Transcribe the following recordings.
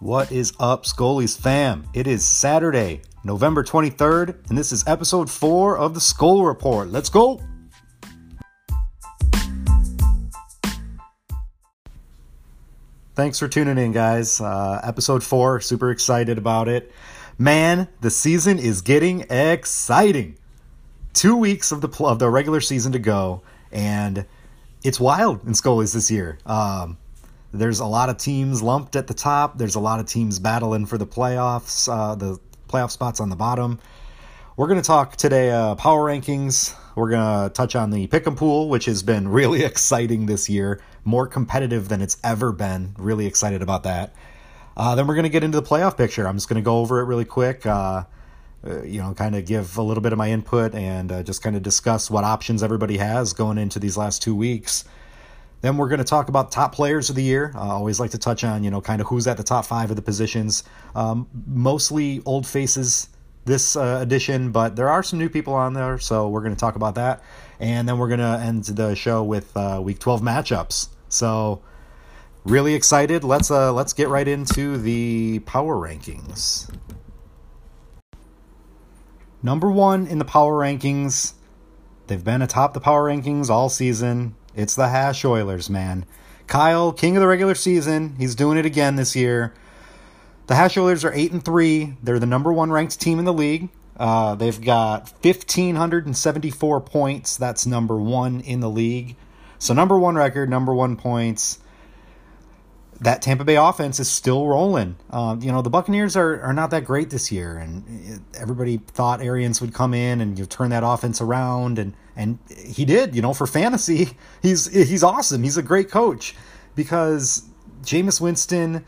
What is up, Scully's fam? It is Saturday, November 23rd, and this is episode 4 of the Skull Report. Let's go! Thanks for tuning in, guys. Uh, episode 4, super excited about it. Man, the season is getting exciting. Two weeks of the, pl- of the regular season to go, and it's wild in Scully's this year. Um, there's a lot of teams lumped at the top. There's a lot of teams battling for the playoffs, uh, the playoff spots on the bottom. We're going to talk today uh, power rankings. We're going to touch on the pick and pool, which has been really exciting this year, more competitive than it's ever been. Really excited about that. Uh, then we're going to get into the playoff picture. I'm just going to go over it really quick. Uh, uh, you know, kind of give a little bit of my input and uh, just kind of discuss what options everybody has going into these last two weeks. Then we're going to talk about top players of the year. I always like to touch on, you know, kind of who's at the top five of the positions. Um, mostly old faces this uh, edition, but there are some new people on there, so we're going to talk about that. And then we're going to end the show with uh, Week 12 matchups. So really excited. Let's uh, let's get right into the power rankings. Number one in the power rankings. They've been atop the power rankings all season. It's the Hash Oilers, man. Kyle, king of the regular season, he's doing it again this year. The Hash Oilers are eight and three. They're the number one ranked team in the league. Uh, they've got fifteen hundred and seventy-four points. That's number one in the league. So number one record, number one points. That Tampa Bay offense is still rolling. Um, you know the Buccaneers are, are not that great this year, and everybody thought Arians would come in and you turn that offense around, and and he did. You know, for fantasy, he's he's awesome. He's a great coach because Jameis Winston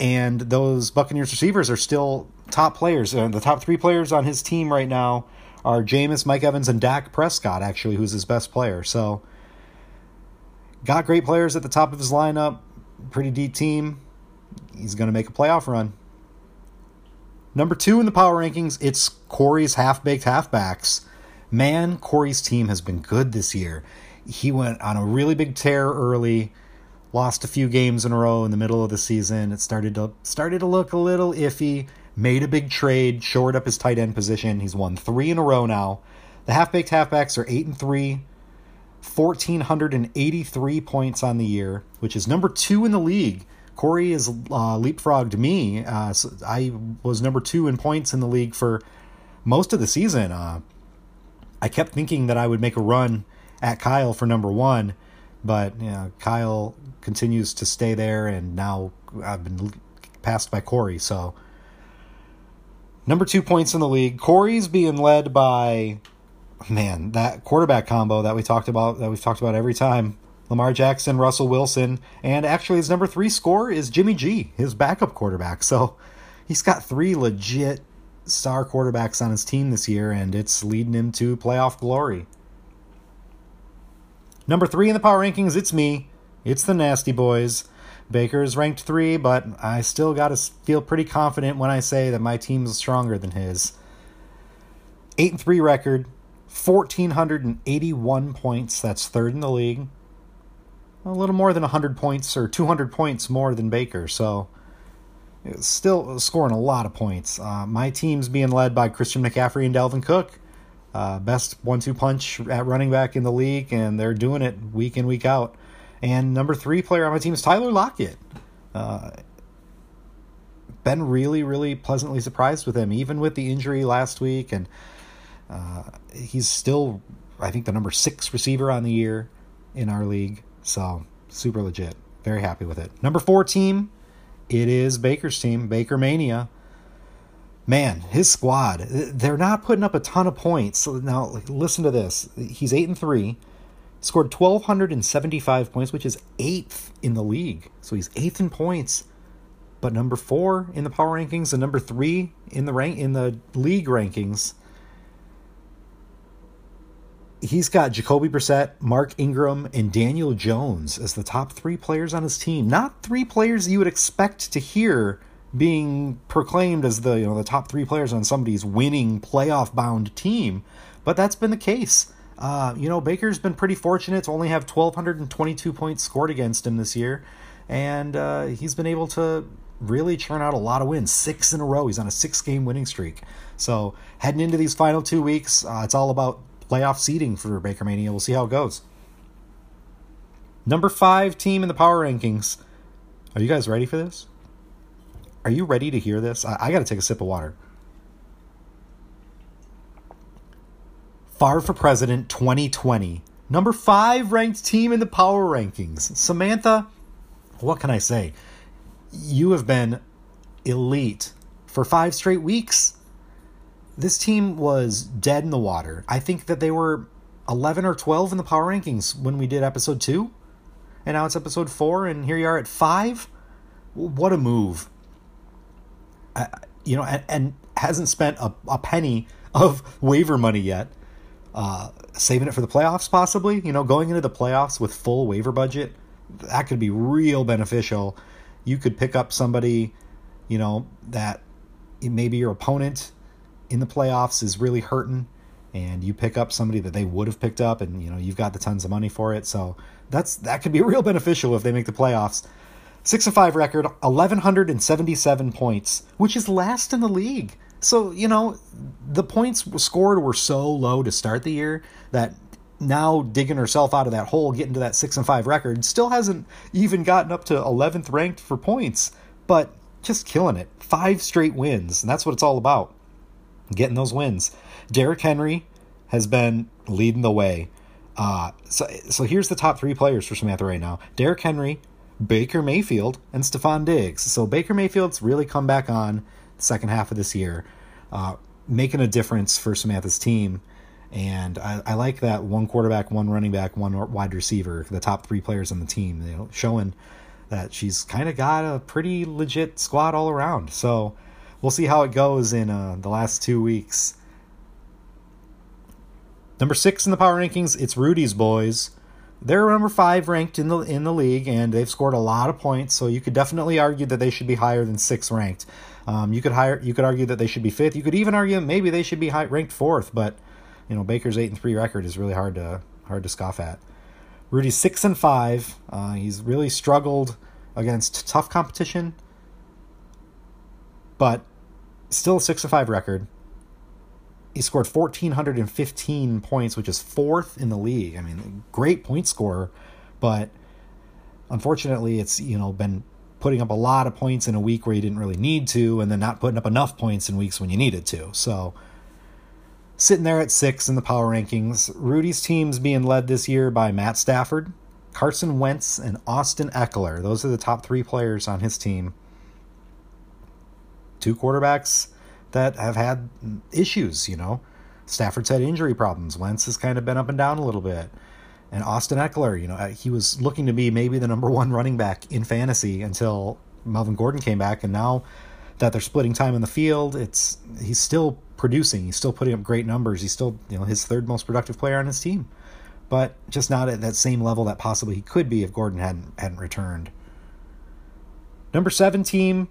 and those Buccaneers receivers are still top players. Uh, the top three players on his team right now are Jameis, Mike Evans, and Dak Prescott. Actually, who's his best player. So, got great players at the top of his lineup. Pretty deep team. He's going to make a playoff run. Number two in the power rankings, it's Corey's half baked halfbacks man, Corey's team has been good this year. He went on a really big tear early, lost a few games in a row in the middle of the season. It started to started to look a little iffy. Made a big trade, shored up his tight end position. He's won three in a row now. The half baked halfbacks are eight and three, 1,483 points on the year, which is number two in the league. Corey has uh, leapfrogged me. Uh, so I was number two in points in the league for most of the season. Uh, I kept thinking that I would make a run at Kyle for number one, but you know, Kyle continues to stay there, and now I've been passed by Corey. So number two points in the league. Corey's being led by man that quarterback combo that we talked about that we've talked about every time. Lamar Jackson, Russell Wilson, and actually his number three score is Jimmy G, his backup quarterback. So he's got three legit star quarterbacks on his team this year, and it's leading him to playoff glory. Number three in the power rankings, it's me. It's the Nasty Boys. Baker is ranked three, but I still got to feel pretty confident when I say that my team is stronger than his. Eight and three record, fourteen hundred and eighty-one points. That's third in the league. A little more than hundred points or two hundred points more than Baker. So still scoring a lot of points. Uh, my team's being led by Christian McCaffrey and Dalvin Cook, uh, best one-two punch at running back in the league, and they're doing it week in week out. And number three player on my team is Tyler Lockett. Uh, been really, really pleasantly surprised with him, even with the injury last week, and uh, he's still, I think, the number six receiver on the year in our league. So super legit. Very happy with it. Number four team it is Baker's team, Baker Mania. Man, his squad, they're not putting up a ton of points. Now, listen to this. He's 8 and 3, scored 1275 points, which is 8th in the league. So he's 8th in points, but number 4 in the power rankings and number 3 in the rank in the league rankings he's got Jacoby Brissett, Mark Ingram, and Daniel Jones as the top three players on his team. Not three players you would expect to hear being proclaimed as the you know the top three players on somebody's winning playoff bound team, but that's been the case. Uh, you know Baker's been pretty fortunate to only have 1,222 points scored against him this year, and uh, he's been able to really churn out a lot of wins, six in a row. He's on a six game winning streak. So heading into these final two weeks, uh, it's all about playoff seeding for Baker Mania. We'll see how it goes. Number five team in the power rankings. Are you guys ready for this? Are you ready to hear this? I, I got to take a sip of water. Far for President 2020. Number five ranked team in the power rankings. Samantha, what can I say? You have been elite for five straight weeks. This team was dead in the water. I think that they were 11 or 12 in the power rankings when we did episode two. And now it's episode four, and here you are at five. What a move. Uh, you know, and, and hasn't spent a, a penny of waiver money yet. Uh, saving it for the playoffs, possibly. You know, going into the playoffs with full waiver budget, that could be real beneficial. You could pick up somebody, you know, that maybe your opponent in the playoffs is really hurting, and you pick up somebody that they would have picked up, and you know you've got the tons of money for it. So that's that could be real beneficial if they make the playoffs. Six and five record, eleven hundred and seventy-seven points, which is last in the league. So, you know, the points scored were so low to start the year that now digging herself out of that hole, getting to that 6 and 5 record, still hasn't even gotten up to 11th ranked for points, but just killing it. Five straight wins, and that's what it's all about. Getting those wins. Derrick Henry has been leading the way. Uh, so, so here's the top three players for Samantha right now Derrick Henry, Baker Mayfield, and Stefon Diggs. So Baker Mayfield's really come back on the second half of this year, uh, making a difference for Samantha's team. And I, I, like that one quarterback, one running back, one wide receiver, the top three players on the team, you know, showing that she's kind of got a pretty legit squad all around. So we'll see how it goes in uh, the last two weeks. Number six in the power rankings, it's Rudy's boys. They're number five ranked in the in the league, and they've scored a lot of points. So you could definitely argue that they should be higher than six ranked. Um, you could hire, you could argue that they should be fifth. You could even argue maybe they should be high, ranked fourth. But you know, Baker's eight and three record is really hard to hard to scoff at. Rudy's six and five. Uh, he's really struggled against tough competition, but still a six and five record. He scored 1,415 points, which is fourth in the league. I mean, great point scorer, but unfortunately, it's you know been putting up a lot of points in a week where you didn't really need to, and then not putting up enough points in weeks when you needed to. So, sitting there at six in the power rankings, Rudy's team's being led this year by Matt Stafford, Carson Wentz, and Austin Ekeler. Those are the top three players on his team. Two quarterbacks that have had issues, you know. Stafford's had injury problems. Wentz has kind of been up and down a little bit and Austin Ekeler, you know, uh, he was looking to be maybe the number one running back in fantasy until Melvin Gordon came back, and now that they're splitting time in the field, it's he's still producing, he's still putting up great numbers, he's still you know his third most productive player on his team, but just not at that same level that possibly he could be if Gordon hadn't hadn't returned. Number seven team,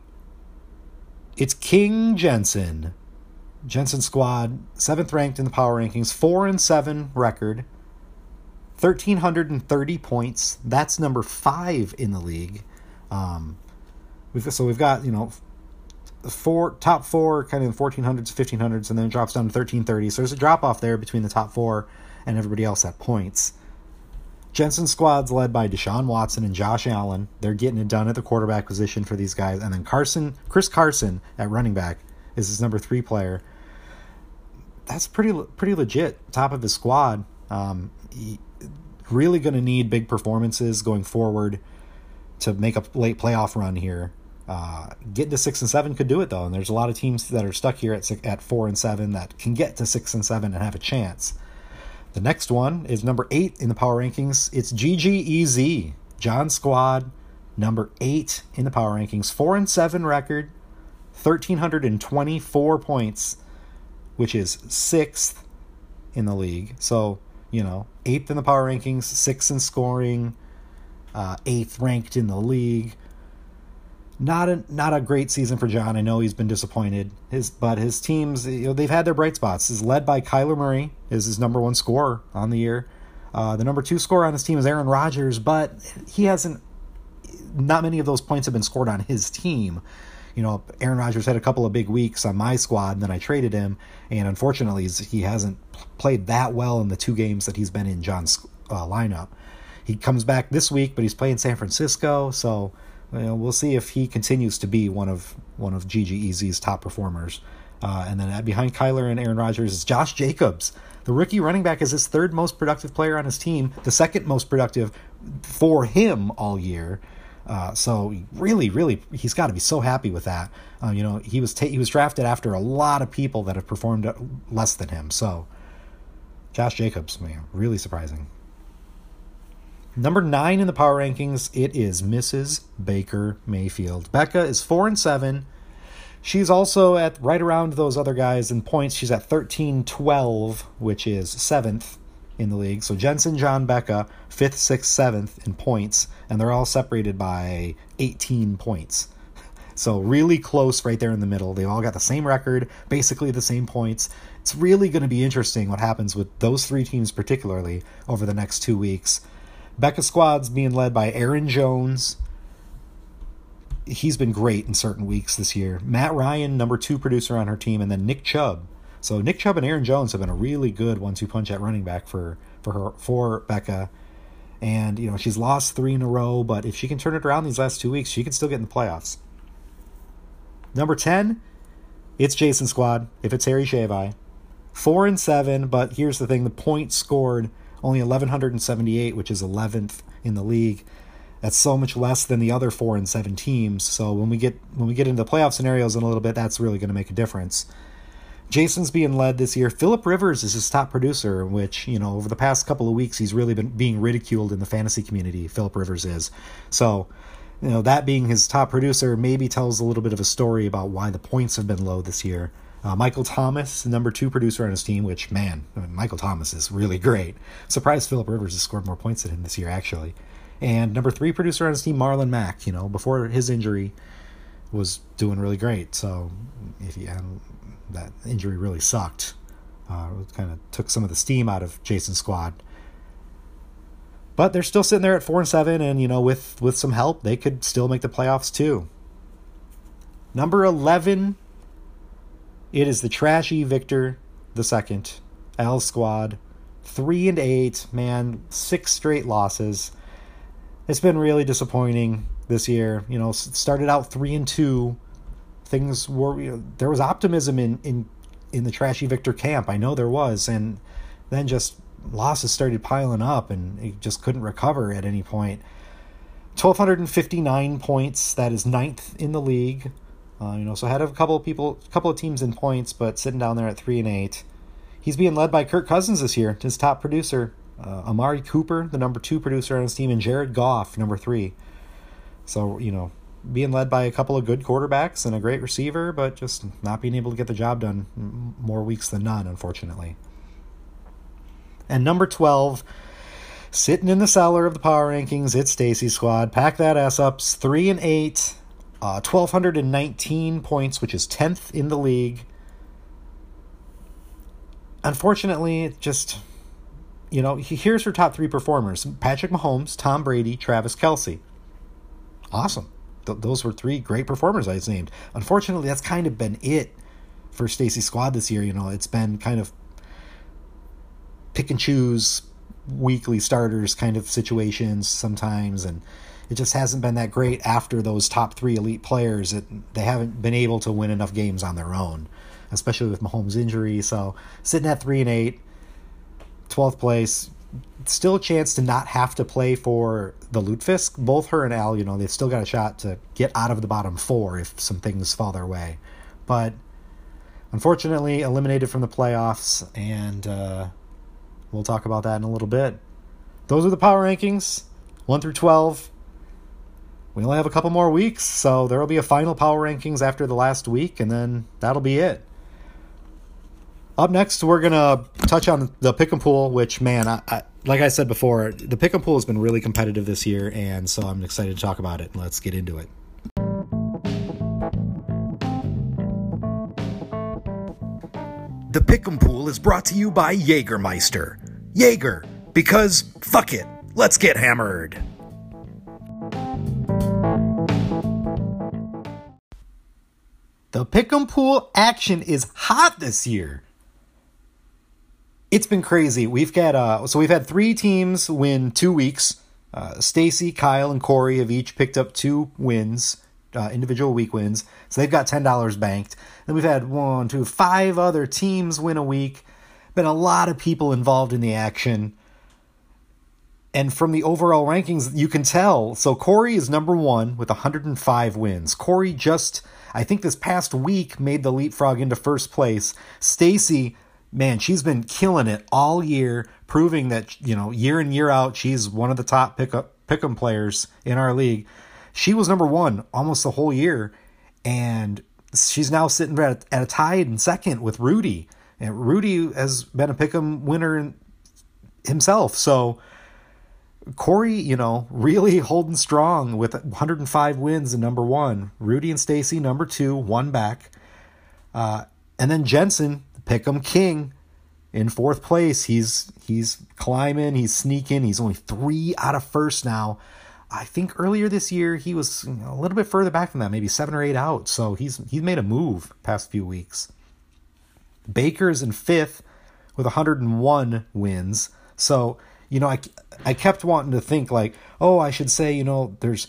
it's King Jensen. Jensen squad, seventh ranked in the power rankings, four and seven record. 1,330 points. That's number five in the league. Um, we've, so we've got, you know, four top four, kind of the 1400s, 1500s, and then it drops down to 1330. So there's a drop off there between the top four and everybody else at points. Jensen squad's led by Deshaun Watson and Josh Allen. They're getting it done at the quarterback position for these guys. And then Carson, Chris Carson at running back is his number three player. That's pretty pretty legit. Top of his squad. Um, really going to need big performances going forward to make a late playoff run here. Uh, getting to six and seven could do it though, and there's a lot of teams that are stuck here at at four and seven that can get to six and seven and have a chance. The next one is number eight in the power rankings. It's GGEZ John Squad, number eight in the power rankings, four and seven record, thirteen hundred and twenty four points, which is sixth in the league. So you know, eighth in the power rankings, sixth in scoring, uh, eighth ranked in the league. Not a not a great season for John. I know he's been disappointed. His but his teams, you know, they've had their bright spots. Is led by Kyler Murray, is his number one scorer on the year. Uh, the number two scorer on his team is Aaron Rodgers, but he hasn't not many of those points have been scored on his team. You know, Aaron Rodgers had a couple of big weeks on my squad, and then I traded him, and unfortunately, he hasn't played that well in the two games that he's been in John's uh, lineup. He comes back this week, but he's playing San Francisco, so you know, we'll see if he continues to be one of one of GGEZ's top performers. Uh, and then behind Kyler and Aaron Rodgers is Josh Jacobs. The rookie running back is his third most productive player on his team, the second most productive for him all year. Uh, so really, really, he's got to be so happy with that. Uh, you know, he was ta- he was drafted after a lot of people that have performed less than him. So, Josh Jacobs, man, really surprising. Number nine in the power rankings, it is Mrs. Baker Mayfield. Becca is four and seven. She's also at right around those other guys in points. She's at 13 12, which is seventh in the league. So Jensen, John, Becca, fifth, sixth, seventh in points, and they're all separated by 18 points. So really close right there in the middle. They all got the same record, basically the same points. It's really going to be interesting what happens with those three teams, particularly over the next two weeks. Becca squad's being led by Aaron Jones. He's been great in certain weeks this year. Matt Ryan, number two producer on her team, and then Nick Chubb. So Nick Chubb and Aaron Jones have been a really good one-two punch at running back for for her for Becca. And you know she's lost three in a row, but if she can turn it around these last two weeks, she can still get in the playoffs. Number ten, it's Jason Squad. If it's Harry Shavai, four and seven. But here's the thing: the points scored only 1178, which is 11th in the league. That's so much less than the other four and seven teams. So when we get when we get into the playoff scenarios in a little bit, that's really going to make a difference. Jason's being led this year. Philip Rivers is his top producer, which, you know, over the past couple of weeks, he's really been being ridiculed in the fantasy community. Philip Rivers is. So, you know, that being his top producer maybe tells a little bit of a story about why the points have been low this year. Uh, Michael Thomas, the number two producer on his team, which, man, I mean, Michael Thomas is really great. Surprised Philip Rivers has scored more points than him this year, actually. And number three producer on his team, Marlon Mack, you know, before his injury, was doing really great. So if you, that injury really sucked. Uh, it kind of took some of the steam out of Jason's squad. But they're still sitting there at four and seven, and you know, with with some help, they could still make the playoffs too. Number eleven, it is the trashy Victor the second, L squad, three and eight, man, six straight losses. It's been really disappointing this year. You know, started out three and two things were you know, there was optimism in in in the trashy Victor camp. I know there was, and then just losses started piling up, and he just couldn't recover at any point. 1259 points. That is ninth in the league. Uh, you know, so had a couple of people, a couple of teams in points, but sitting down there at three and eight. He's being led by Kirk Cousins this year, his top producer. Uh, Amari Cooper, the number two producer on his team, and Jared Goff, number three. So you know, being led by a couple of good quarterbacks and a great receiver, but just not being able to get the job done more weeks than none, unfortunately. And number 12, sitting in the cellar of the power rankings, it's Stacy Squad. Pack that ass up. 3 and 8, uh, 1,219 points, which is 10th in the league. Unfortunately, it just, you know, here's her top three performers Patrick Mahomes, Tom Brady, Travis Kelce. Awesome th- those were three great performers I named. Unfortunately, that's kind of been it for Stacy's Squad this year. You know, it's been kind of pick and choose weekly starters kind of situations sometimes, and it just hasn't been that great after those top three elite players. It, they haven't been able to win enough games on their own, especially with Mahomes' injury. So sitting at three and eight, 12th place, still a chance to not have to play for the Lutefisk. Both her and Al, you know, they've still got a shot to get out of the bottom four if some things fall their way. But unfortunately, eliminated from the playoffs, and uh, we'll talk about that in a little bit. Those are the power rankings 1 through 12. We only have a couple more weeks, so there will be a final power rankings after the last week, and then that'll be it. Up next, we're gonna touch on the pick and pool, which man, I, I, like I said before, the pick and pool has been really competitive this year, and so I'm excited to talk about it. Let's get into it. The pick and pool is brought to you by Jaegermeister. Jaeger, because fuck it, let's get hammered. The pick'em pool action is hot this year. It's been crazy. We've got uh, so we've had three teams win two weeks. Uh, Stacy, Kyle, and Corey have each picked up two wins, uh, individual week wins. So they've got ten dollars banked. Then we've had one, two, five other teams win a week. Been a lot of people involved in the action. And from the overall rankings, you can tell. So Corey is number one with 105 wins. Corey just, I think this past week, made the leapfrog into first place. Stacy, man, she's been killing it all year, proving that, you know, year in, year out, she's one of the top pickup pick'em players in our league. She was number one almost the whole year. And she's now sitting at, at a tie in second with Rudy. And Rudy has been a pick'em winner himself. So, Corey, you know, really holding strong with 105 wins and number one. Rudy and Stacy, number two, one back. Uh, and then Jensen, Pick'em King, in fourth place. He's he's climbing, he's sneaking. He's only three out of first now. I think earlier this year he was a little bit further back from that, maybe seven or eight out. So he's he's made a move past few weeks. Baker's in fifth with 101 wins. So you know, I, I kept wanting to think like, oh, I should say, you know, there's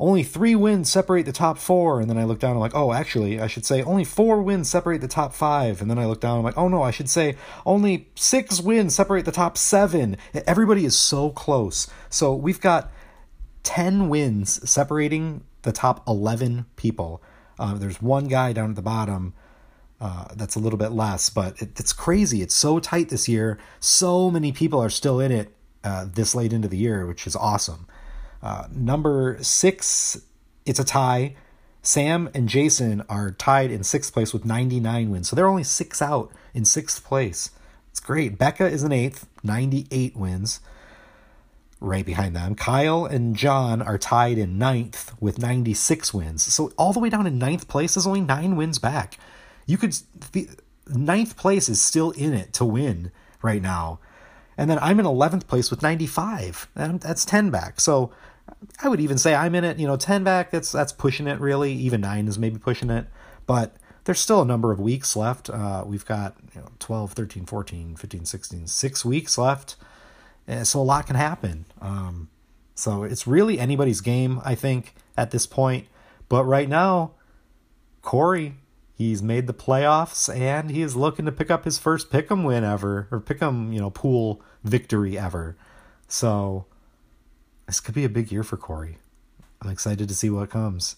only three wins separate the top four. And then I look down, I'm like, oh, actually, I should say only four wins separate the top five. And then I look down, I'm like, oh no, I should say only six wins separate the top seven. Everybody is so close. So we've got 10 wins separating the top 11 people. Uh, there's one guy down at the bottom uh, that's a little bit less, but it, it's crazy. It's so tight this year. So many people are still in it uh, this late into the year, which is awesome. Uh, number six, it's a tie. Sam and Jason are tied in sixth place with 99 wins. So they're only six out in sixth place. It's great. Becca is in eighth, 98 wins. Right behind them, Kyle and John are tied in ninth with 96 wins. So all the way down in ninth place is only nine wins back you could the ninth place is still in it to win right now. And then I'm in 11th place with 95. And that's 10 back. So I would even say I'm in it, you know, 10 back, that's that's pushing it really. Even 9 is maybe pushing it. But there's still a number of weeks left. Uh, we've got you know, 12, 13, 14, 15, 16, six weeks left. And so a lot can happen. Um, so it's really anybody's game, I think, at this point. But right now, Corey He's made the playoffs and he is looking to pick up his first pick'em win ever or pick'em, you know, pool victory ever. So this could be a big year for Corey. I'm excited to see what comes.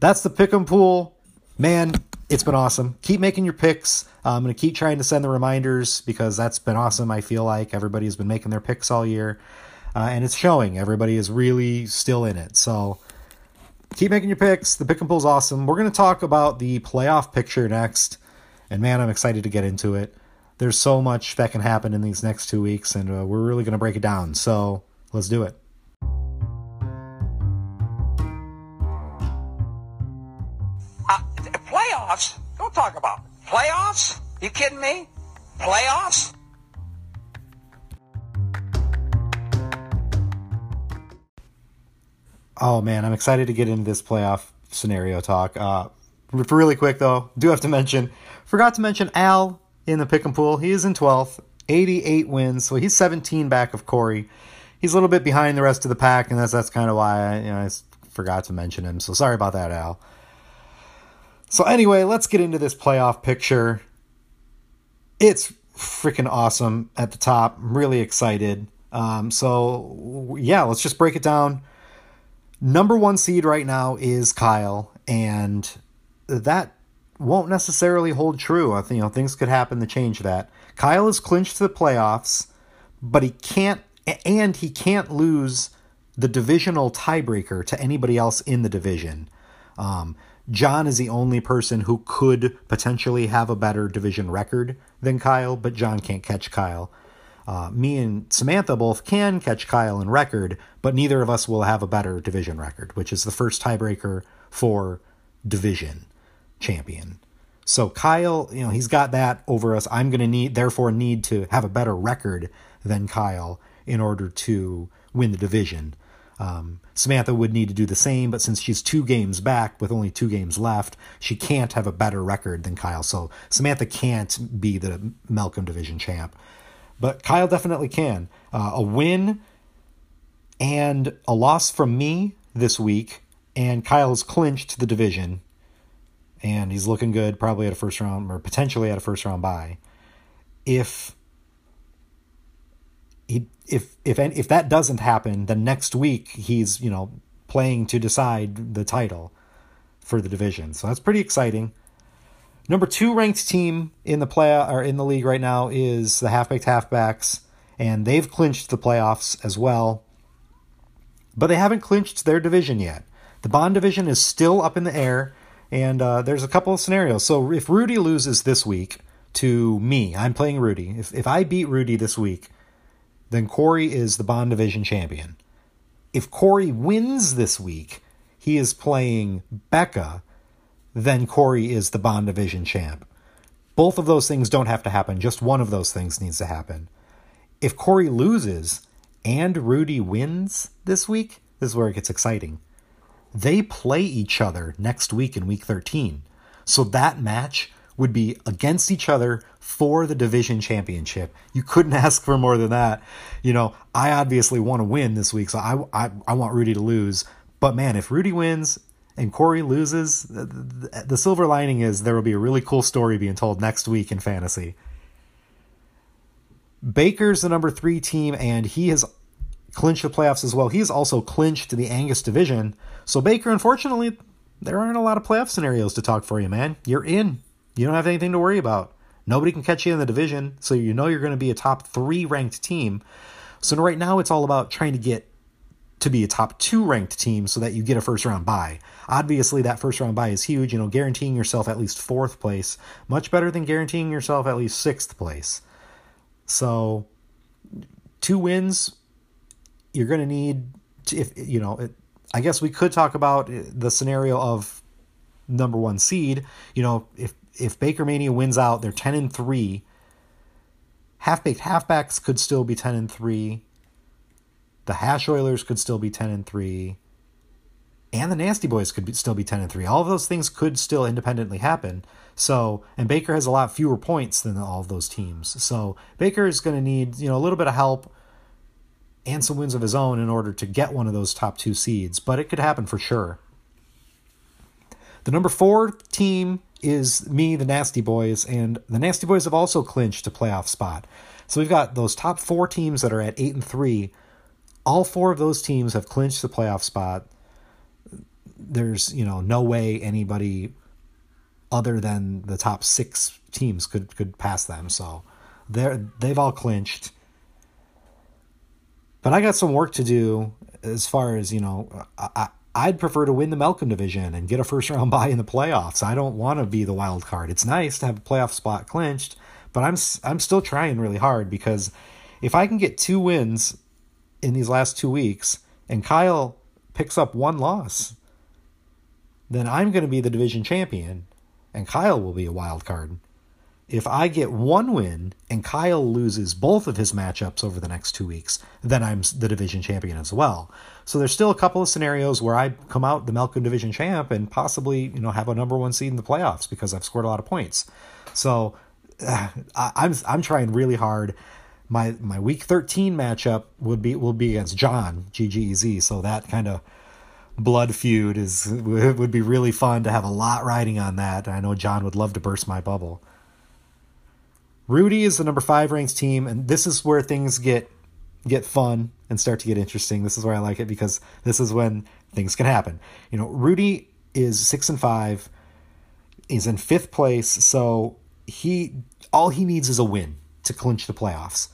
That's the pick'em pool. Man, it's been awesome. Keep making your picks. Uh, I'm going to keep trying to send the reminders because that's been awesome. I feel like everybody has been making their picks all year. Uh, and it's showing. Everybody is really still in it. So keep making your picks. The pick and is awesome. We're going to talk about the playoff picture next. And man, I'm excited to get into it. There's so much that can happen in these next two weeks, and uh, we're really going to break it down. So let's do it. Uh, playoffs? Don't talk about playoffs. You kidding me? Playoffs? Oh man, I'm excited to get into this playoff scenario talk. Uh, really quick though, do have to mention, forgot to mention Al in the pick and pool. He is in 12th, 88 wins, so he's 17 back of Corey. He's a little bit behind the rest of the pack, and that's that's kind of why I, you know, I forgot to mention him. So sorry about that, Al. So anyway, let's get into this playoff picture. It's freaking awesome at the top. I'm really excited. Um, so yeah, let's just break it down number one seed right now is Kyle, and that won't necessarily hold true. I think you know things could happen to change that. Kyle is clinched to the playoffs, but he can't, and he can't lose the divisional tiebreaker to anybody else in the division. Um, John is the only person who could potentially have a better division record than Kyle, but John can't catch Kyle. Uh, me and Samantha both can catch Kyle in record, but neither of us will have a better division record, which is the first tiebreaker for division champion. So Kyle, you know, he's got that over us. I'm going to need, therefore, need to have a better record than Kyle in order to win the division. Um, Samantha would need to do the same, but since she's two games back with only two games left, she can't have a better record than Kyle. So Samantha can't be the Malcolm Division champ. But Kyle definitely can. Uh, a win and a loss from me this week, and Kyle's clinched the division. And he's looking good, probably at a first round or potentially at a first round bye. If he if if if that doesn't happen, then next week he's you know playing to decide the title for the division. So that's pretty exciting. Number two ranked team in the play or in the league right now is the half-baked halfbacks, and they've clinched the playoffs as well. But they haven't clinched their division yet. The bond division is still up in the air, and uh, there's a couple of scenarios. So if Rudy loses this week to me, I'm playing Rudy. If if I beat Rudy this week, then Corey is the Bond Division champion. If Corey wins this week, he is playing Becca, then Corey is the Bond Division champ. Both of those things don't have to happen, just one of those things needs to happen. If Corey loses and Rudy wins this week, this is where it gets exciting. They play each other next week in week 13. So that match would be against each other for the division championship. You couldn't ask for more than that. You know, I obviously want to win this week, so I, I, I want Rudy to lose. But man, if Rudy wins and Corey loses, the, the, silver lining is there will be a really cool story being told next week in fantasy. Baker's the number three team, and he has clinched the playoffs as well. He has also clinched the Angus division. So, Baker, unfortunately, there aren't a lot of playoff scenarios to talk for you, man. You're in. You don't have anything to worry about. Nobody can catch you in the division, so you know you're going to be a top three ranked team. So right now it's all about trying to get to be a top two ranked team so that you get a first round bye. Obviously, that first round buy is huge, you know, guaranteeing yourself at least fourth place, much better than guaranteeing yourself at least sixth place. So, two wins, you're going to need, if you know, it, I guess we could talk about eh, the scenario of number one seed. You know, if if Baker Mania wins out, they're 10 and 3. Half baked halfbacks could still be 10 and 3. The Hash Oilers could still be 10 and 3. And the Nasty Boys could be, still be 10 and 3. All of those things could still independently happen. So, and Baker has a lot fewer points than all of those teams. So, Baker is going to need, you know, a little bit of help and some wins of his own in order to get one of those top two seeds, but it could happen for sure. The number 4 team is me, the Nasty Boys, and the Nasty Boys have also clinched a playoff spot. So we've got those top four teams that are at eight and three. All four of those teams have clinched the playoff spot. There's you know no way anybody other than the top six teams could could pass them. So they're they've all clinched. But I got some work to do as far as you know. I, I'd prefer to win the Malcolm division and get a first round bye in the playoffs. I don't want to be the wild card. It's nice to have a playoff spot clinched, but I'm I'm still trying really hard because if I can get two wins in these last 2 weeks and Kyle picks up one loss, then I'm going to be the division champion and Kyle will be a wild card if I get one win and Kyle loses both of his matchups over the next two weeks, then I'm the division champion as well. So there's still a couple of scenarios where I come out the Malcolm division champ and possibly you know have a number one seed in the playoffs because I've scored a lot of points. So uh, I, I'm I'm trying really hard. My my week 13 matchup would be will be against John GGEZ. So that kind of blood feud is It would be really fun to have a lot riding on that. I know John would love to burst my bubble. Rudy is the number five ranked team, and this is where things get get fun and start to get interesting. This is where I like it because this is when things can happen. You know, Rudy is six and five, is in fifth place, so he all he needs is a win to clinch the playoffs.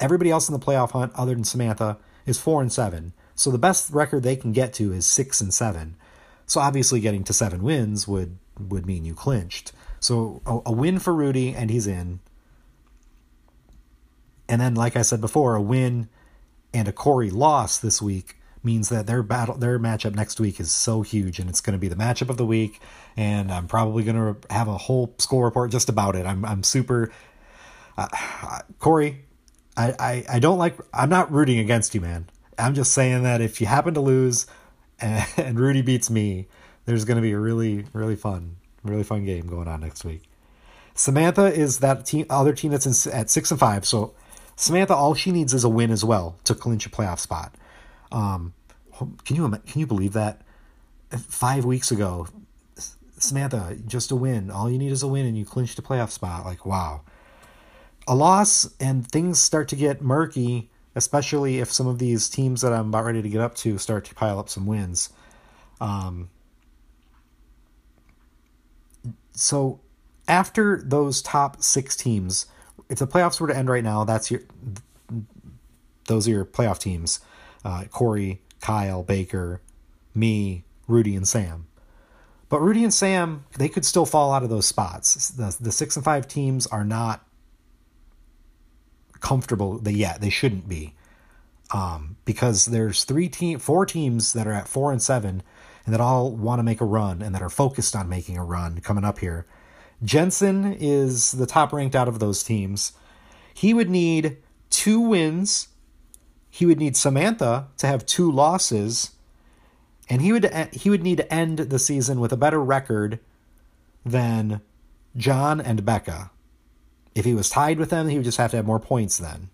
Everybody else in the playoff hunt, other than Samantha, is four and seven. So the best record they can get to is six and seven. So obviously, getting to seven wins would would mean you clinched. So a, a win for Rudy, and he's in. And then, like I said before, a win and a Corey loss this week means that their battle, their matchup next week is so huge, and it's going to be the matchup of the week. And I'm probably going to have a whole score report just about it. I'm I'm super. Uh, Corey, I, I I don't like. I'm not rooting against you, man. I'm just saying that if you happen to lose and, and Rudy beats me, there's going to be a really, really fun, really fun game going on next week. Samantha is that team, other team that's in, at six and five. So Samantha, all she needs is a win as well to clinch a playoff spot. Um, can you can you believe that? Five weeks ago, Samantha, just a win. All you need is a win, and you clinch the playoff spot. Like wow, a loss and things start to get murky, especially if some of these teams that I'm about ready to get up to start to pile up some wins. Um, so after those top six teams, if the playoffs were to end right now, that's your those are your playoff teams: uh, Corey, Kyle, Baker, me, Rudy, and Sam. But Rudy and Sam, they could still fall out of those spots. The the six and five teams are not comfortable. They yet they shouldn't be, um, because there's three team, four teams that are at four and seven, and that all want to make a run and that are focused on making a run coming up here. Jensen is the top ranked out of those teams. He would need two wins. He would need Samantha to have two losses, and he would he would need to end the season with a better record than John and Becca. If he was tied with them, he would just have to have more points then.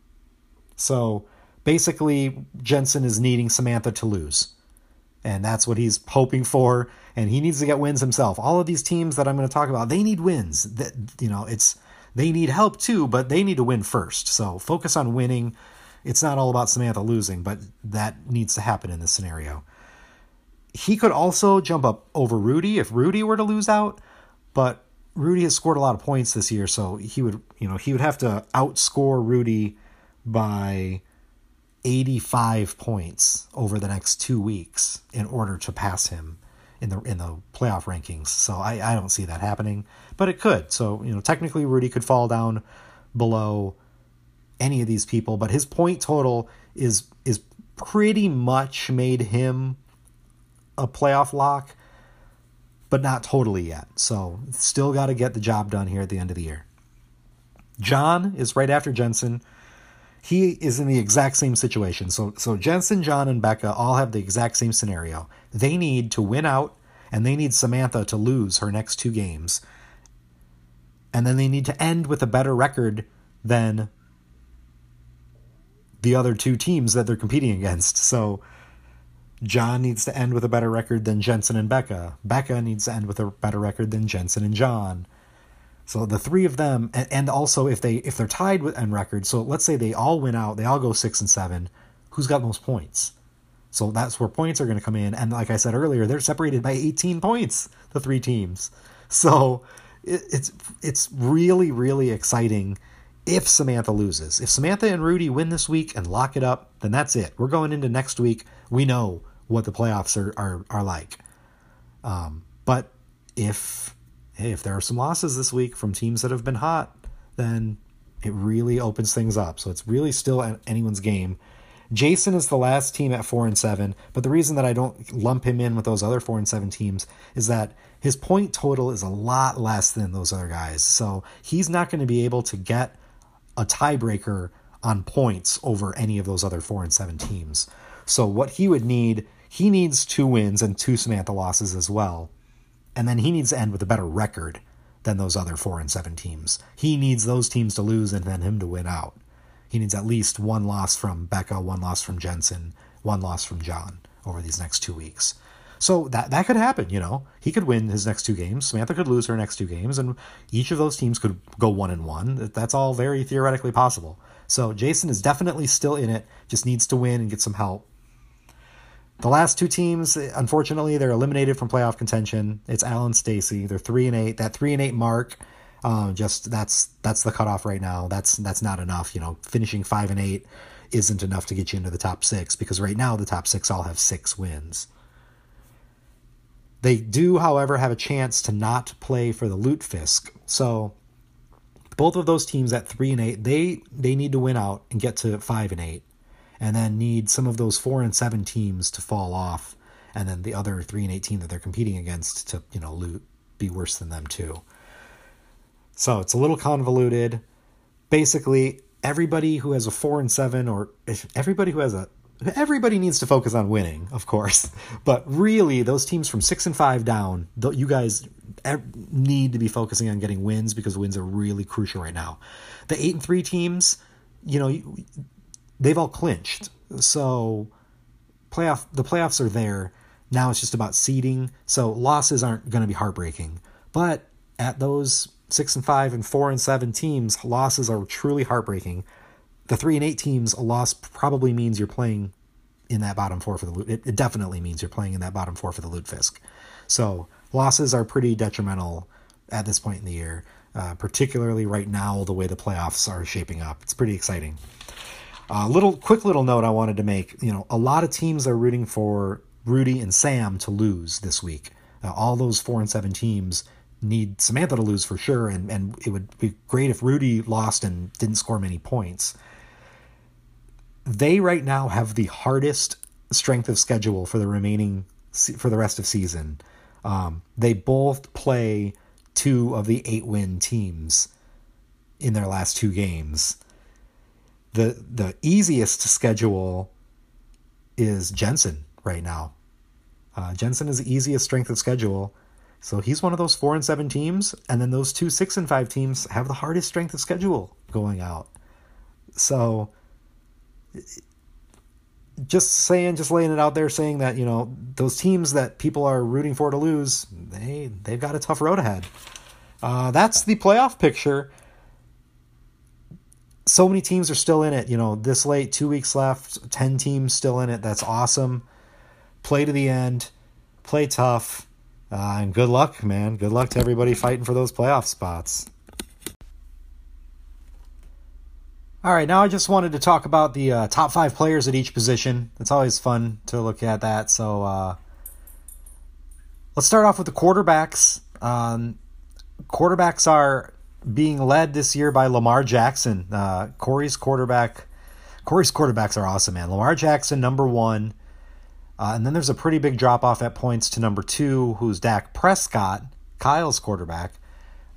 So basically, Jensen is needing Samantha to lose. And that's what he's hoping for. And he needs to get wins himself. All of these teams that I'm going to talk about, they need wins. That you know, it's they need help too, but they need to win first. So focus on winning. It's not all about Samantha losing, but that needs to happen in this scenario. He could also jump up over Rudy if Rudy were to lose out, but Rudy has scored a lot of points this year, so he would, you know, he would have to outscore Rudy by 85 points over the next two weeks in order to pass him in the in the playoff rankings. So I, I don't see that happening, but it could. So you know, technically Rudy could fall down below any of these people, but his point total is is pretty much made him a playoff lock, but not totally yet. So still got to get the job done here at the end of the year. John is right after Jensen he is in the exact same situation. So so Jensen, John, and Becca all have the exact same scenario. They need to win out, and they need Samantha to lose her next two games. And then they need to end with a better record than the other two teams that they're competing against. So John needs to end with a better record than Jensen and Becca. Becca needs to end with a better record than Jensen and John. So the three of them, and, also if they if they're tied with end record, so let's say they all win out, they all go six and seven. Who's got most points? So that's where points are going to come in. And like I said earlier, they're separated by 18 points, the three teams. So it, it's it's really really exciting if Samantha loses. If Samantha and Rudy win this week and lock it up, then that's it. We're going into next week. We know what the playoffs are are, are like. Um, but if hey, if there are some losses this week from teams that have been hot, then it really opens things up. So it's really still anyone's game. Jason is the last team at four and seven, but the reason that I don't lump him in with those other four and seven teams is that his point total is a lot less than those other guys. So he's not going to be able to get a tiebreaker on points over any of those other four and seven teams. So what he would need, he needs two wins and two Samantha losses as well and then he needs to end with a better record than those other four and seven teams. He needs those teams to lose and then him to win out. He needs at least one loss from Becca, one loss from Jensen, one loss from John over these next two weeks. So that that could happen, you know. He could win his next two games. Samantha could lose her next two games, and each of those teams could go one and one. That's all very theoretically possible. So Jason is definitely still in it. Just needs to win and get some help. The last two teams, unfortunately, they're eliminated from playoff contention. It's Al and Stacy. They're three and eight. That three and eight mark, uh, just that's that's the cutoff right now. That's that's not enough. You know, finishing five and eight isn't enough to get you into the top six because right now the top six all have six wins. They do, however, have a chance to not play for the Lutefisk. So both of those teams at three and eight, they they need to win out and get to five and eight and then need some of those four and seven teams to fall off, and then the other three and eighteen that they're competing against to you know loot be worse than them too. So it's a little convoluted. Basically, everybody who has a four and seven, or everybody who has a everybody needs to focus on winning, of course. But really, those teams from six and five down, you guys need to be focusing on getting wins because wins are really crucial right now. The eight and three teams, you know, they've all clinched, so playoff the playoffs are there. Now it's just about seeding, so losses aren't going to be heartbreaking. But at those six and five and four and seven teams, losses are truly heartbreaking. The three and eight teams, a loss probably means you're playing in that bottom four for the it, it definitely means you're playing in that bottom four for the Lutefisk. So losses are pretty detrimental at this point in the year, uh, particularly right now the way the playoffs are shaping up. It's pretty exciting. A uh, little quick little note I wanted to make. You know, a lot of teams are rooting for Rudy and Sam to lose this week. All those four and seven teams need Samantha to lose for sure, and, and it would be great if Rudy lost and didn't score many points. They right now have the hardest strength of schedule for the remaining for the rest of season. Um, they both play two of the eight win teams in their last two games. The the easiest schedule is Jensen right now. Uh, Jensen is the easiest strength of schedule. So he's one of those four and seven teams, and then those two six and five teams have the hardest strength of schedule going out. So just saying, just laying it out there, saying that you know those teams that people are rooting for to lose, they they've got a tough road ahead. Uh, that's the playoff picture. So many teams are still in it. You know, this late, two weeks left, ten teams still in it. That's awesome. Play to the end, play tough uh, and good luck, man. Good luck to everybody fighting for those playoff spots. All right, now I just wanted to talk about the uh, top five players at each position. It's always fun to look at that. So uh, let's start off with the quarterbacks. Um, quarterbacks are being led this year by Lamar Jackson. Uh, Corey's quarterback. Corey's quarterbacks are awesome, man. Lamar Jackson, number one. Uh, and then there's a pretty big drop off at points to number two, who's Dak Prescott, Kyle's quarterback.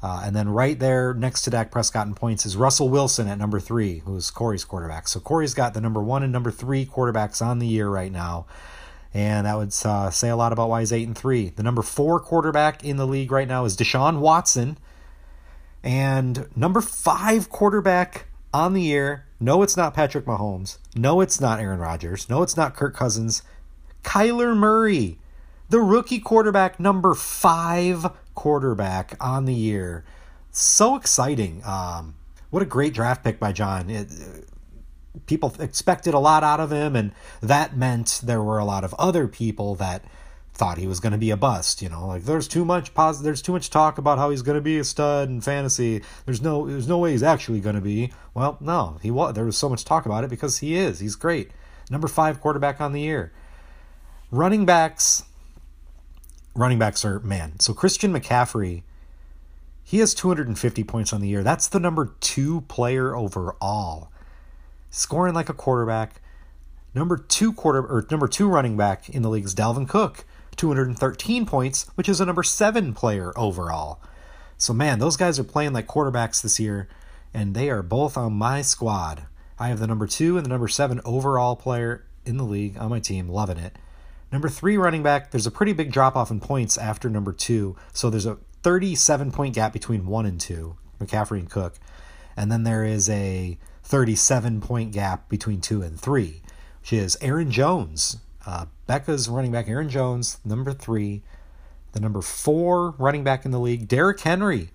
Uh, and then right there next to Dak Prescott in points is Russell Wilson at number three, who's Corey's quarterback. So Corey's got the number one and number three quarterbacks on the year right now. And that would uh, say a lot about why he's eight and three. The number four quarterback in the league right now is Deshaun Watson. And number five quarterback on the year. No, it's not Patrick Mahomes. No, it's not Aaron Rodgers. No, it's not Kirk Cousins. Kyler Murray, the rookie quarterback, number five quarterback on the year. So exciting. Um, what a great draft pick by John. It, people expected a lot out of him, and that meant there were a lot of other people that thought he was going to be a bust. You know, like there's too much pos- there's too much talk about how he's going to be a stud in fantasy. There's no there's no way he's actually going to be. Well, no, he was. There was so much talk about it because he is. He's great. Number five quarterback on the year. Running backs, running backs are man. So Christian McCaffrey, he has 250 points on the year. That's the number two player overall, scoring like a quarterback. Number two quarter or number two running back in the league is Dalvin Cook, 213 points, which is a number seven player overall. So man, those guys are playing like quarterbacks this year, and they are both on my squad. I have the number two and the number seven overall player in the league on my team, loving it. Number three running back, there's a pretty big drop off in points after number two. So there's a 37 point gap between one and two, McCaffrey and Cook. And then there is a 37 point gap between two and three, which is Aaron Jones. Uh, Becca's running back, Aaron Jones, number three. The number four running back in the league, Derrick Henry,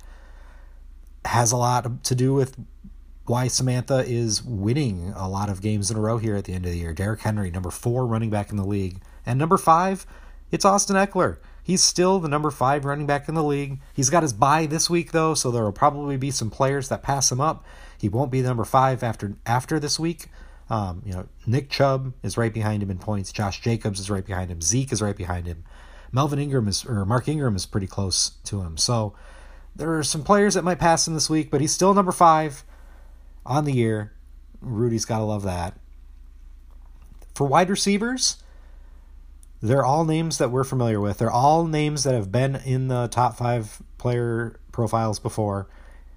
has a lot to do with why Samantha is winning a lot of games in a row here at the end of the year. Derrick Henry, number four running back in the league. And number five, it's Austin Ekeler. He's still the number five running back in the league. He's got his bye this week though, so there will probably be some players that pass him up. He won't be the number five after after this week. Um, you know, Nick Chubb is right behind him in points. Josh Jacobs is right behind him. Zeke is right behind him. Melvin Ingram is or Mark Ingram is pretty close to him. So there are some players that might pass him this week, but he's still number five on the year. Rudy's got to love that. For wide receivers, they're all names that we're familiar with. They're all names that have been in the top five player profiles before.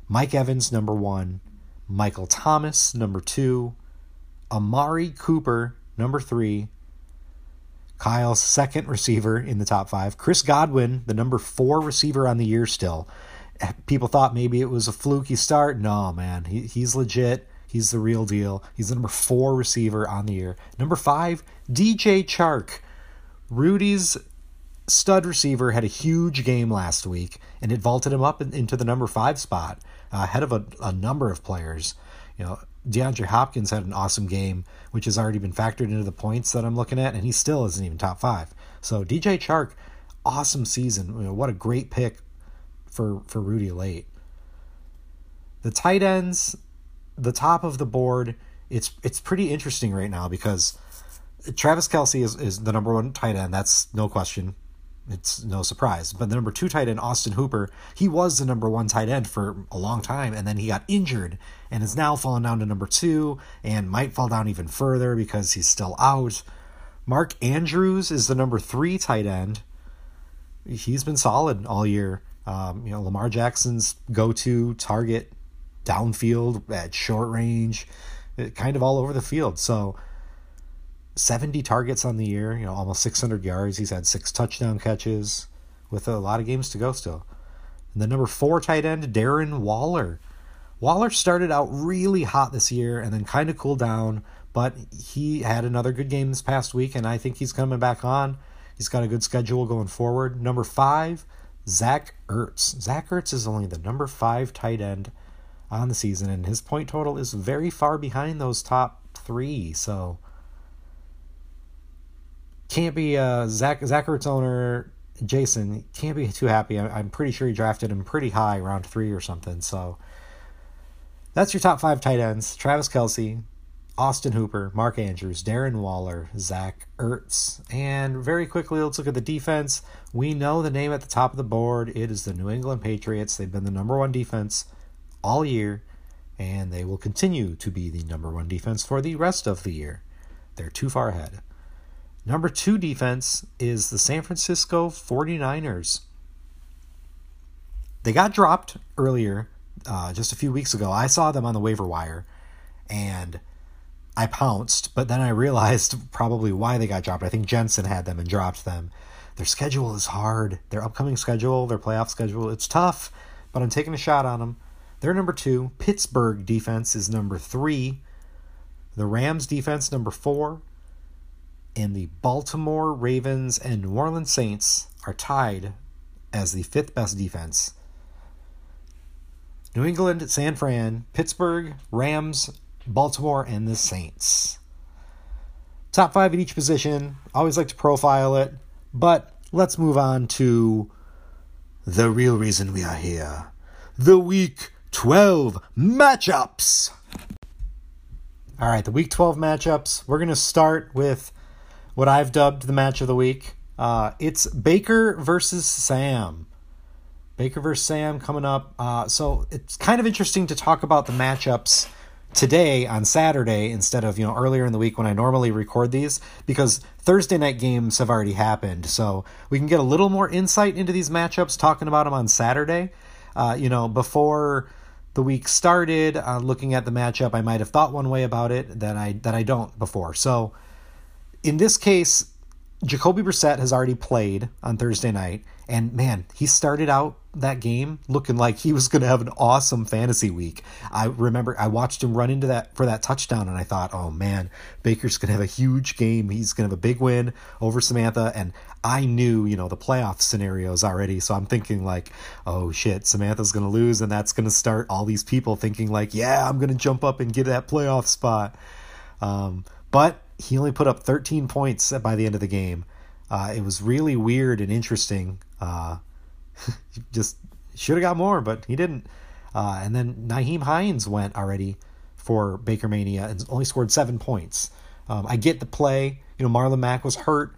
Mike Evans, number one. Michael Thomas, number two. Amari Cooper, number three. Kyle's second receiver in the top five. Chris Godwin, the number four receiver on the year still. People thought maybe it was a fluky start. No, man. He, he's legit. He's the real deal. He's the number four receiver on the year. Number five, DJ Chark. Rudy's stud receiver had a huge game last week, and it vaulted him up into the number five spot, uh, ahead of a, a number of players. You know, DeAndre Hopkins had an awesome game, which has already been factored into the points that I'm looking at, and he still isn't even top five. So DJ Chark, awesome season. You know, what a great pick for for Rudy late. The tight ends, the top of the board, it's it's pretty interesting right now because Travis Kelce is, is the number one tight end. That's no question. It's no surprise. But the number two tight end, Austin Hooper, he was the number one tight end for a long time, and then he got injured and is now fallen down to number two and might fall down even further because he's still out. Mark Andrews is the number three tight end. He's been solid all year. Um, you know, Lamar Jackson's go to target downfield at short range, kind of all over the field. So, 70 targets on the year, you know, almost 600 yards. He's had six touchdown catches with a lot of games to go still. And the number four tight end, Darren Waller. Waller started out really hot this year and then kind of cooled down, but he had another good game this past week, and I think he's coming back on. He's got a good schedule going forward. Number five, Zach Ertz. Zach Ertz is only the number five tight end on the season, and his point total is very far behind those top three. So can't be uh, Zach Zach Ertz owner Jason can't be too happy. I'm pretty sure he drafted him pretty high, round three or something. So that's your top five tight ends: Travis Kelce, Austin Hooper, Mark Andrews, Darren Waller, Zach Ertz. And very quickly, let's look at the defense. We know the name at the top of the board. It is the New England Patriots. They've been the number one defense all year, and they will continue to be the number one defense for the rest of the year. They're too far ahead. Number two defense is the San Francisco 49ers. They got dropped earlier, uh, just a few weeks ago. I saw them on the waiver wire and I pounced, but then I realized probably why they got dropped. I think Jensen had them and dropped them. Their schedule is hard. Their upcoming schedule, their playoff schedule, it's tough, but I'm taking a shot on them. They're number two. Pittsburgh defense is number three. The Rams defense, number four and the Baltimore Ravens and New Orleans Saints are tied as the fifth best defense. New England, San Fran, Pittsburgh, Rams, Baltimore, and the Saints. Top five at each position. Always like to profile it, but let's move on to the real reason we are here the Week 12 matchups. All right, the Week 12 matchups. We're going to start with what I've dubbed the match of the week. Uh, it's Baker versus Sam. Baker versus Sam coming up. Uh, so it's kind of interesting to talk about the matchups today on Saturday instead of you know earlier in the week when I normally record these because Thursday night games have already happened. So we can get a little more insight into these matchups talking about them on Saturday. Uh, you know before the week started, uh, looking at the matchup, I might have thought one way about it that I that I don't before. So in this case, Jacoby Brissett has already played on Thursday night, and man, he started out that game looking like he was going to have an awesome fantasy week. I remember I watched him run into that for that touchdown, and I thought, oh man, Baker's going to have a huge game. He's going to have a big win over Samantha, and I knew, you know, the playoff scenarios already, so I'm thinking like, oh shit, Samantha's going to lose, and that's going to start all these people thinking like, yeah, I'm going to jump up and get that playoff spot. Um, but he only put up 13 points by the end of the game. Uh, it was really weird and interesting. Uh, just should have got more, but he didn't. Uh, and then Nyheim Hines went already for Baker Mania and only scored seven points. Um, I get the play. You know, Marlon Mack was hurt.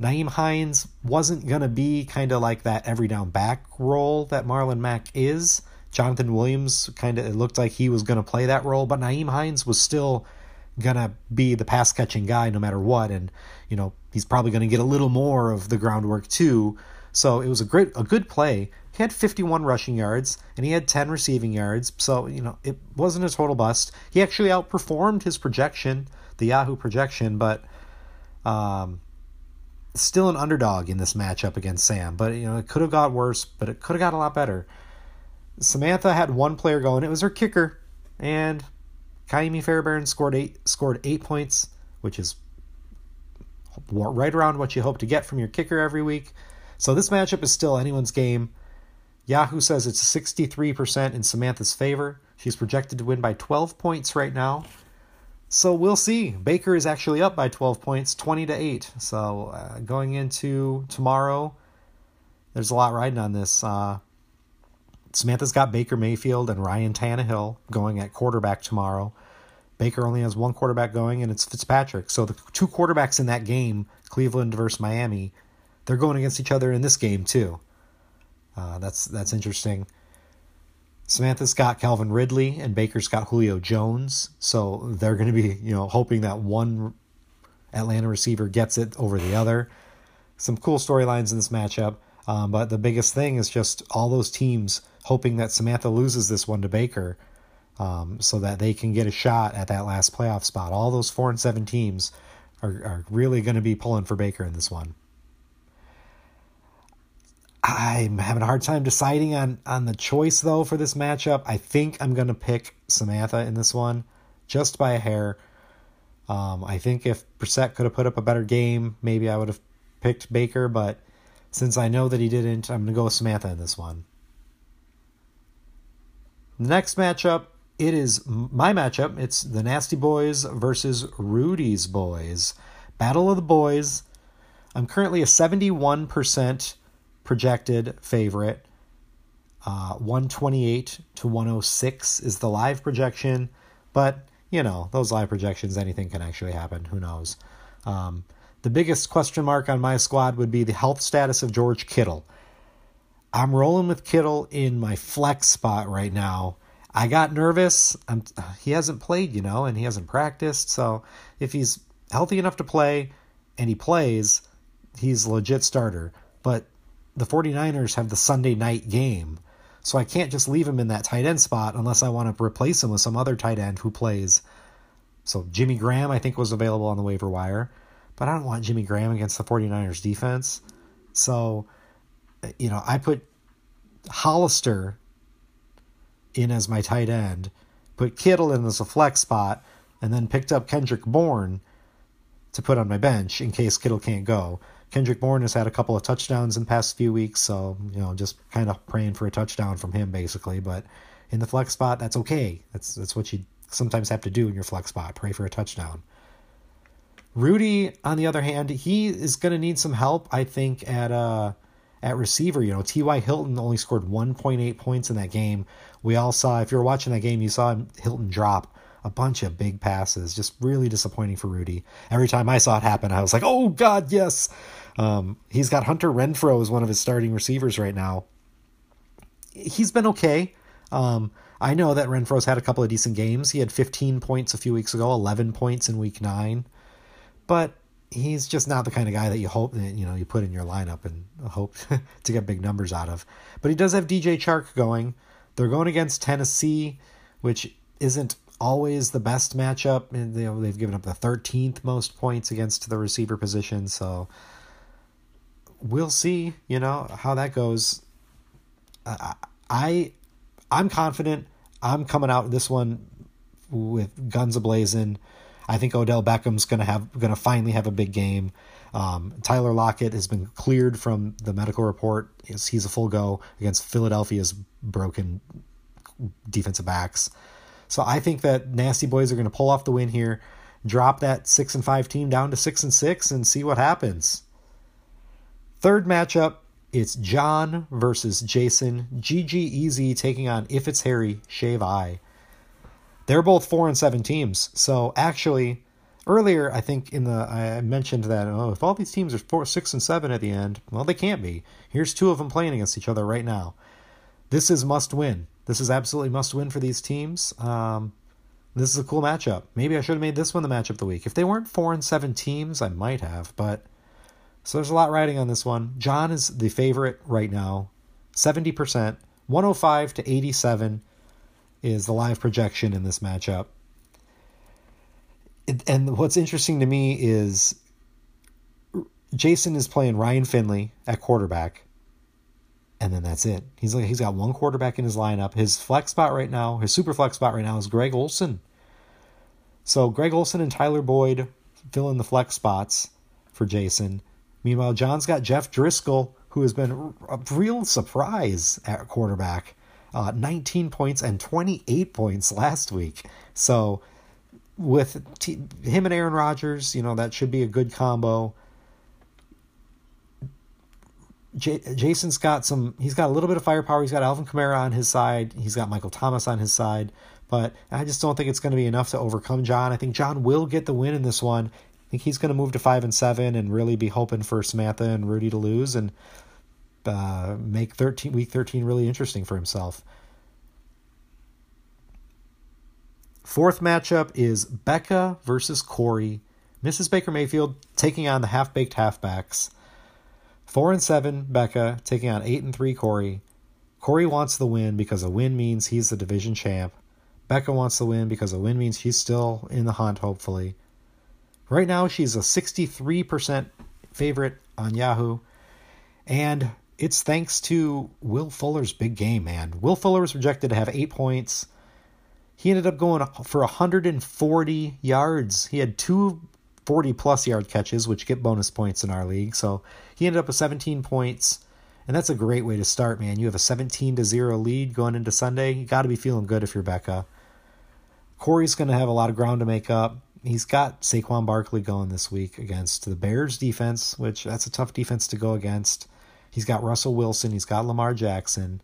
Nyheim Hines wasn't going to be kind of like that every down back role that Marlon Mack is. Jonathan Williams kind of, it looked like he was going to play that role, but Nyheim Hines was still gonna be the pass catching guy no matter what, and you know he's probably gonna get a little more of the groundwork too. So it was a great, a good play. He had 51 rushing yards and he had 10 receiving yards. So you know it wasn't a total bust. He actually outperformed his projection. the Yahoo projection, but um, still an underdog in this matchup against Sam. But you know, it could have got worse, but it could have got a lot better. Samantha had one player going. It was her kicker, and Ka'imi Fairbairn scored eight scored eight points, which is right around what you hope to get from your kicker every week. So this matchup is still anyone's game. Yahoo says it's 63% in Samantha's favor. She's projected to win by 12 points right now. So we'll see. Baker is actually up by 12 points, 20 to 8. So uh, going into tomorrow, there's a lot riding on this. Uh, Samantha's got Baker Mayfield and Ryan Tannehill going at quarterback tomorrow. Baker only has one quarterback going, and it's Fitzpatrick. So the two quarterbacks in that game, Cleveland versus Miami, they're going against each other in this game too. Uh, that's that's interesting. Samantha's got Calvin Ridley and Baker's got Julio Jones, so they're going to be you know hoping that one Atlanta receiver gets it over the other. Some cool storylines in this matchup, um, but the biggest thing is just all those teams hoping that Samantha loses this one to Baker, um, so that they can get a shot at that last playoff spot. All those four and seven teams are are really going to be pulling for Baker in this one. I'm having a hard time deciding on on the choice though for this matchup. I think I'm gonna pick Samantha in this one, just by a hair. Um, I think if Brissett could have put up a better game, maybe I would have picked Baker. But since I know that he didn't, I'm gonna go with Samantha in this one. The next matchup, it is my matchup. It's the Nasty Boys versus Rudy's Boys. Battle of the Boys. I'm currently a 71% projected favorite. Uh, 128 to 106 is the live projection, but you know, those live projections, anything can actually happen. Who knows? Um, the biggest question mark on my squad would be the health status of George Kittle. I'm rolling with Kittle in my flex spot right now. I got nervous. I'm, he hasn't played, you know, and he hasn't practiced. So if he's healthy enough to play and he plays, he's a legit starter. But the 49ers have the Sunday night game. So I can't just leave him in that tight end spot unless I want to replace him with some other tight end who plays. So Jimmy Graham, I think, was available on the waiver wire, but I don't want Jimmy Graham against the 49ers defense. So, you know, I put Hollister in as my tight end, put Kittle in as a flex spot, and then picked up Kendrick Bourne to put on my bench in case Kittle can't go. Kendrick Bourne has had a couple of touchdowns in the past few weeks, so you know, just kind of praying for a touchdown from him basically. But in the flex spot, that's okay. That's that's what you sometimes have to do in your flex spot. Pray for a touchdown. Rudy, on the other hand, he is going to need some help. I think at uh at receiver. You know, T.Y. Hilton only scored 1.8 points in that game. We all saw, if you were watching that game, you saw Hilton drop a bunch of big passes. Just really disappointing for Rudy. Every time I saw it happen, I was like, oh, God, yes. Um, he's got Hunter Renfrow as one of his starting receivers right now. He's been okay. Um, I know that Renfrow's had a couple of decent games. He had 15 points a few weeks ago, 11 points in week nine. But he's just not the kind of guy that you hope that you know you put in your lineup and hope to get big numbers out of. But he does have DJ Chark going. They're going against Tennessee, which isn't always the best matchup. And they, they've given up the 13th most points against the receiver position, so we'll see. You know how that goes. I, I I'm confident. I'm coming out this one with guns ablazing. I think Odell Beckham's gonna have gonna finally have a big game. Um, Tyler Lockett has been cleared from the medical report. He's, he's a full go against Philadelphia's broken defensive backs. So I think that Nasty Boys are going to pull off the win here, drop that six and five team down to six and six, and see what happens. Third matchup, it's John versus Jason. GG Easy taking on If It's Harry, Shave Eye. They're both four and seven teams. So actually, earlier I think in the I mentioned that oh if all these teams are four, six, and seven at the end, well they can't be. Here's two of them playing against each other right now. This is must win. This is absolutely must win for these teams. Um, this is a cool matchup. Maybe I should have made this one the matchup of the week. If they weren't four and seven teams, I might have. But so there's a lot riding on this one. John is the favorite right now, seventy percent, one hundred five to eighty seven is the live projection in this matchup. and what's interesting to me is Jason is playing Ryan Finley at quarterback, and then that's it. He's like he's got one quarterback in his lineup. His flex spot right now, his super flex spot right now is Greg Olsen. So Greg Olsen and Tyler Boyd fill in the flex spots for Jason. Meanwhile, John's got Jeff Driskel, who has been a real surprise at quarterback. Uh, 19 points and 28 points last week. So with t- him and Aaron Rodgers, you know, that should be a good combo. J- Jason's got some, he's got a little bit of firepower. He's got Alvin Kamara on his side. He's got Michael Thomas on his side. But I just don't think it's going to be enough to overcome John. I think John will get the win in this one. I think he's going to move to five and seven and really be hoping for Samantha and Rudy to lose and uh, make thirteen week thirteen really interesting for himself. Fourth matchup is Becca versus Corey. Mrs. Baker Mayfield taking on the half baked halfbacks. Four and seven, Becca taking on eight and three, Corey. Corey wants the win because a win means he's the division champ. Becca wants the win because a win means she's still in the hunt, hopefully. Right now, she's a 63% favorite on Yahoo. And it's thanks to Will Fuller's big game, man. Will Fuller was projected to have eight points. He ended up going for 140 yards. He had two 40 plus yard catches, which get bonus points in our league. So he ended up with 17 points. And that's a great way to start, man. You have a 17 to 0 lead going into Sunday. You got to be feeling good if you're Becca. Corey's going to have a lot of ground to make up. He's got Saquon Barkley going this week against the Bears defense, which that's a tough defense to go against. He's got Russell Wilson. He's got Lamar Jackson.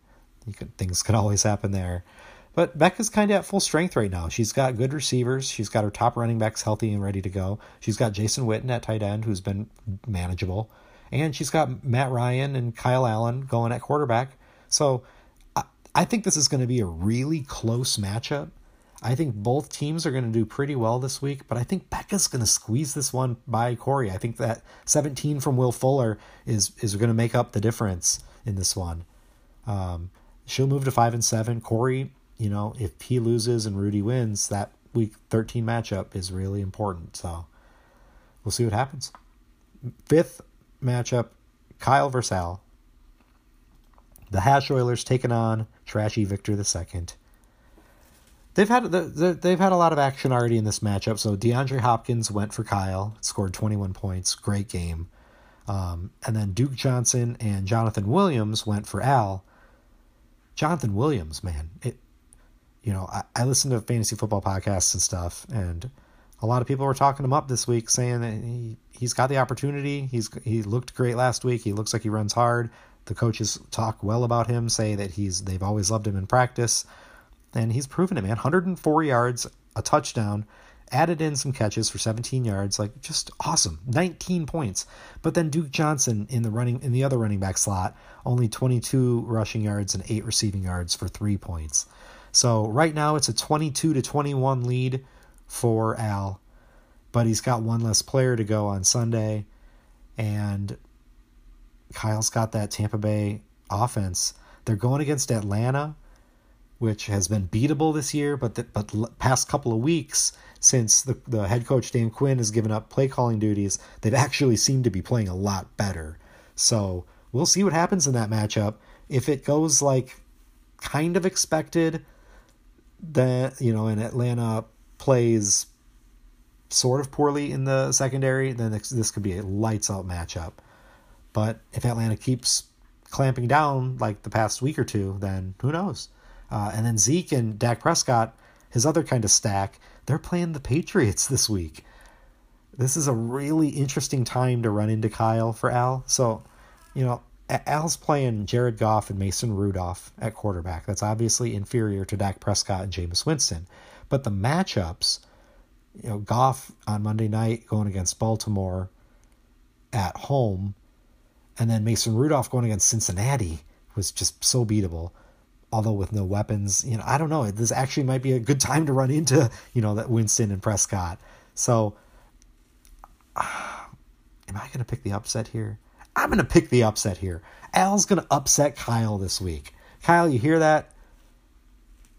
Things could always happen there. But Becca's kind of at full strength right now. She's got good receivers. She's got her top running backs healthy and ready to go. She's got Jason Witten at tight end, who's been manageable. And she's got Matt Ryan and Kyle Allen going at quarterback. So I, I think this is going to be a really close matchup. I think both teams are going to do pretty well this week, but I think Becca's going to squeeze this one by Corey. I think that 17 from Will Fuller is is going to make up the difference in this one. Um, she'll move to five and seven. Corey you know, if he loses and Rudy wins, that week 13 matchup is really important. So we'll see what happens. Fifth matchup Kyle versus Al. The Hash Oilers taking on Trashy Victor II. They've had they've had a lot of action already in this matchup. So DeAndre Hopkins went for Kyle, scored 21 points, great game. Um, and then Duke Johnson and Jonathan Williams went for Al. Jonathan Williams, man, it, you know, I, I listen to fantasy football podcasts and stuff, and a lot of people were talking him up this week, saying that he he's got the opportunity. He's he looked great last week. He looks like he runs hard. The coaches talk well about him, say that he's they've always loved him in practice, and he's proven it, man. 104 yards, a touchdown, added in some catches for 17 yards, like just awesome. 19 points. But then Duke Johnson in the running in the other running back slot, only 22 rushing yards and 8 receiving yards for 3 points. So right now it's a 22 to 21 lead for Al, but he's got one less player to go on Sunday, and Kyle's got that Tampa Bay offense. They're going against Atlanta, which has been beatable this year, but the, but past couple of weeks since the the head coach Dan Quinn has given up play calling duties, they've actually seemed to be playing a lot better. So we'll see what happens in that matchup. If it goes like kind of expected, that you know, and Atlanta plays sort of poorly in the secondary, then this could be a lights out matchup. But if Atlanta keeps clamping down like the past week or two, then who knows? Uh, and then Zeke and Dak Prescott, his other kind of stack, they're playing the Patriots this week. This is a really interesting time to run into Kyle for Al. So, you know, Al's playing Jared Goff and Mason Rudolph at quarterback. That's obviously inferior to Dak Prescott and Jameis Winston. But the matchups, you know, Goff on Monday night going against Baltimore at home, and then Mason Rudolph going against Cincinnati was just so beatable. Although with no weapons, you know, I don't know. This actually might be a good time to run into, you know, that Winston and Prescott. So, uh, am I going to pick the upset here? I'm going to pick the upset here. Al's going to upset Kyle this week. Kyle, you hear that?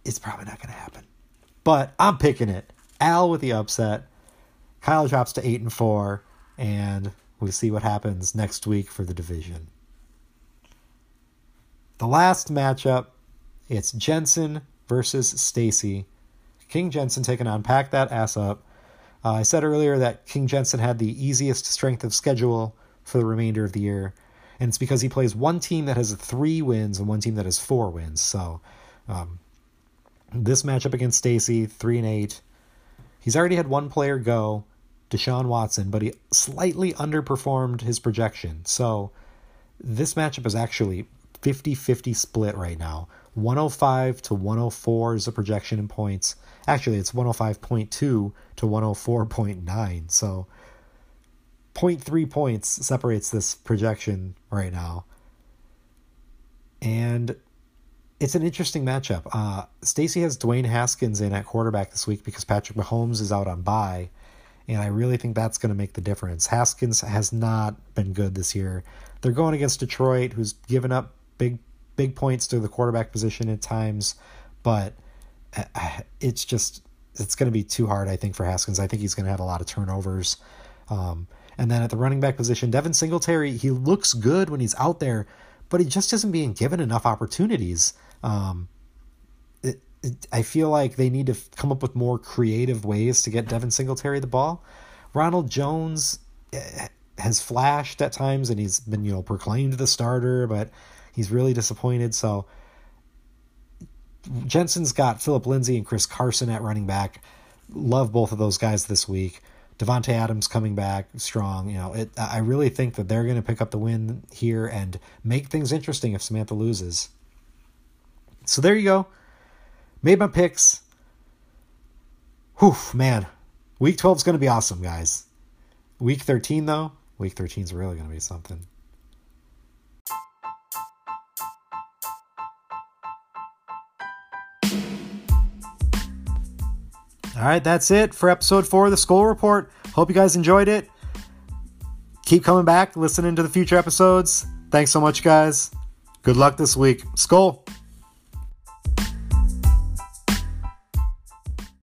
It's probably not going to happen. But I'm picking it. Al with the upset. Kyle drops to eight and four, and we see what happens next week for the division. The last matchup, it's Jensen versus Stacy. King Jensen taking on Pack That Ass Up. Uh, I said earlier that King Jensen had the easiest strength of schedule for the remainder of the year, and it's because he plays one team that has three wins and one team that has four wins. So, um, this matchup against Stacy, three and eight, he's already had one player go, Deshaun Watson, but he slightly underperformed his projection. So, this matchup is actually 50 50 split right now. 105 to 104 is the projection in points. Actually, it's 105.2 to 104.9. So 0.3 points separates this projection right now. And it's an interesting matchup. Uh, Stacy has Dwayne Haskins in at quarterback this week because Patrick Mahomes is out on bye. And I really think that's going to make the difference. Haskins has not been good this year. They're going against Detroit, who's given up big big points to the quarterback position at times, but uh, it's just it's going to be too hard, I think, for Haskins. I think he's going to have a lot of turnovers. Um, and then at the running back position, Devin Singletary, he looks good when he's out there, but he just isn't being given enough opportunities. Um, it, it, I feel like they need to come up with more creative ways to get Devin Singletary the ball. Ronald Jones eh, has flashed at times, and he's been you know proclaimed the starter, but he's really disappointed. So Jensen's got Phillip Lindsay and Chris Carson at running back. Love both of those guys this week. Davante Adams coming back strong. You know, it, I really think that they're going to pick up the win here and make things interesting if Samantha loses. So there you go. Made my picks. Whew, man. Week 12 is going to be awesome, guys. Week 13, though, week 13 is really going to be something. All right, that's it for episode four of the Skull Report. Hope you guys enjoyed it. Keep coming back, listening to the future episodes. Thanks so much, guys. Good luck this week. Skull.